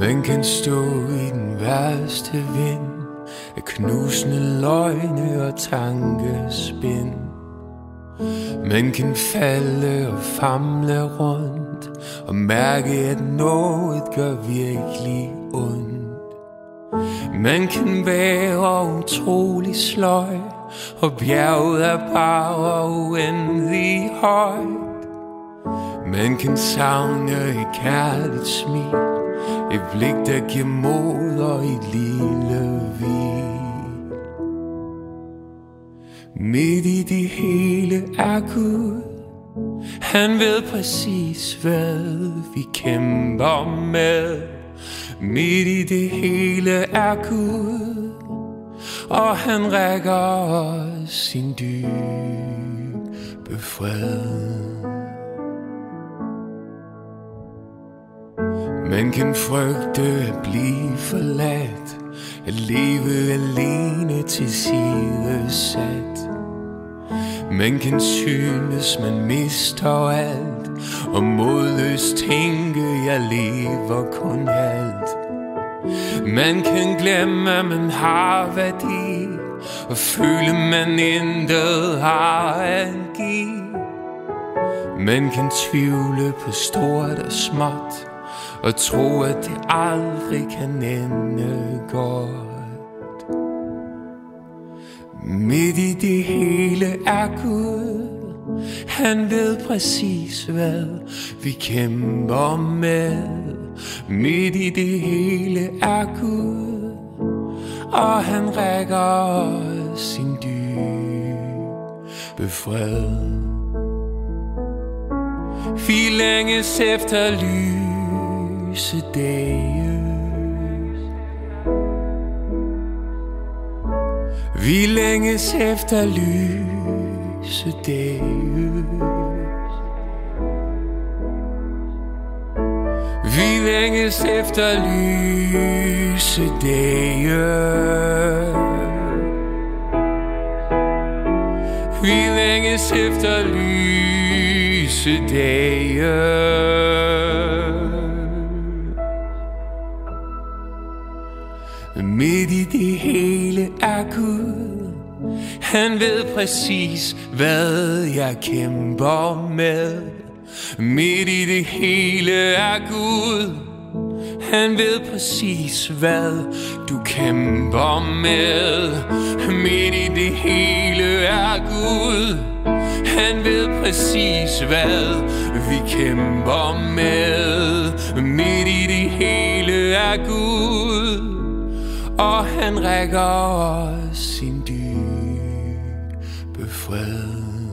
Man kan stå i den værste vind Af knusende løgne og tankespind. Man kan falde og famle rundt Og mærke at noget gør virkelig ondt. Man kan være utrolig sløj Og bjerget er bare uendelig højt. Man kan savne et kærligt smil et blik, der giver mod og et lille hvil. Midt i det hele er Gud. Han ved præcis, hvad vi kæmper med. Midt i det hele er Gud Og han rækker os sin dybe fred. Man kan frygte at blive forladt At leve alene til side sat. Man kan synes, man mister alt Og modløst tænke, jeg lever kun halvt. Man kan glemme, at man har værdi Og føle, man intet har at give. Man kan tvivle på stort og småt. Og tro, at det aldrig kan ende godt. Midt i det hele er Gud. Han ved præcis hvad vi kæmper med. Midt i det hele er Gud Og han rækker sin dybe fred. Vi længes efter lys lyse dage. Vi længes efter lyse dage. Vi længes efter lyse dage. Vi længes efter lyse dage. Midt i det hele er Gud. Han ved præcis, hvad jeg kæmper med. Midt i det hele er Gud. Han ved præcis, hvad du kæmper med. Midt i det hele er Gud. Han ved præcis, hvad vi kæmper med. Midt i det hele er Gud og han rækker os sin dybe fred.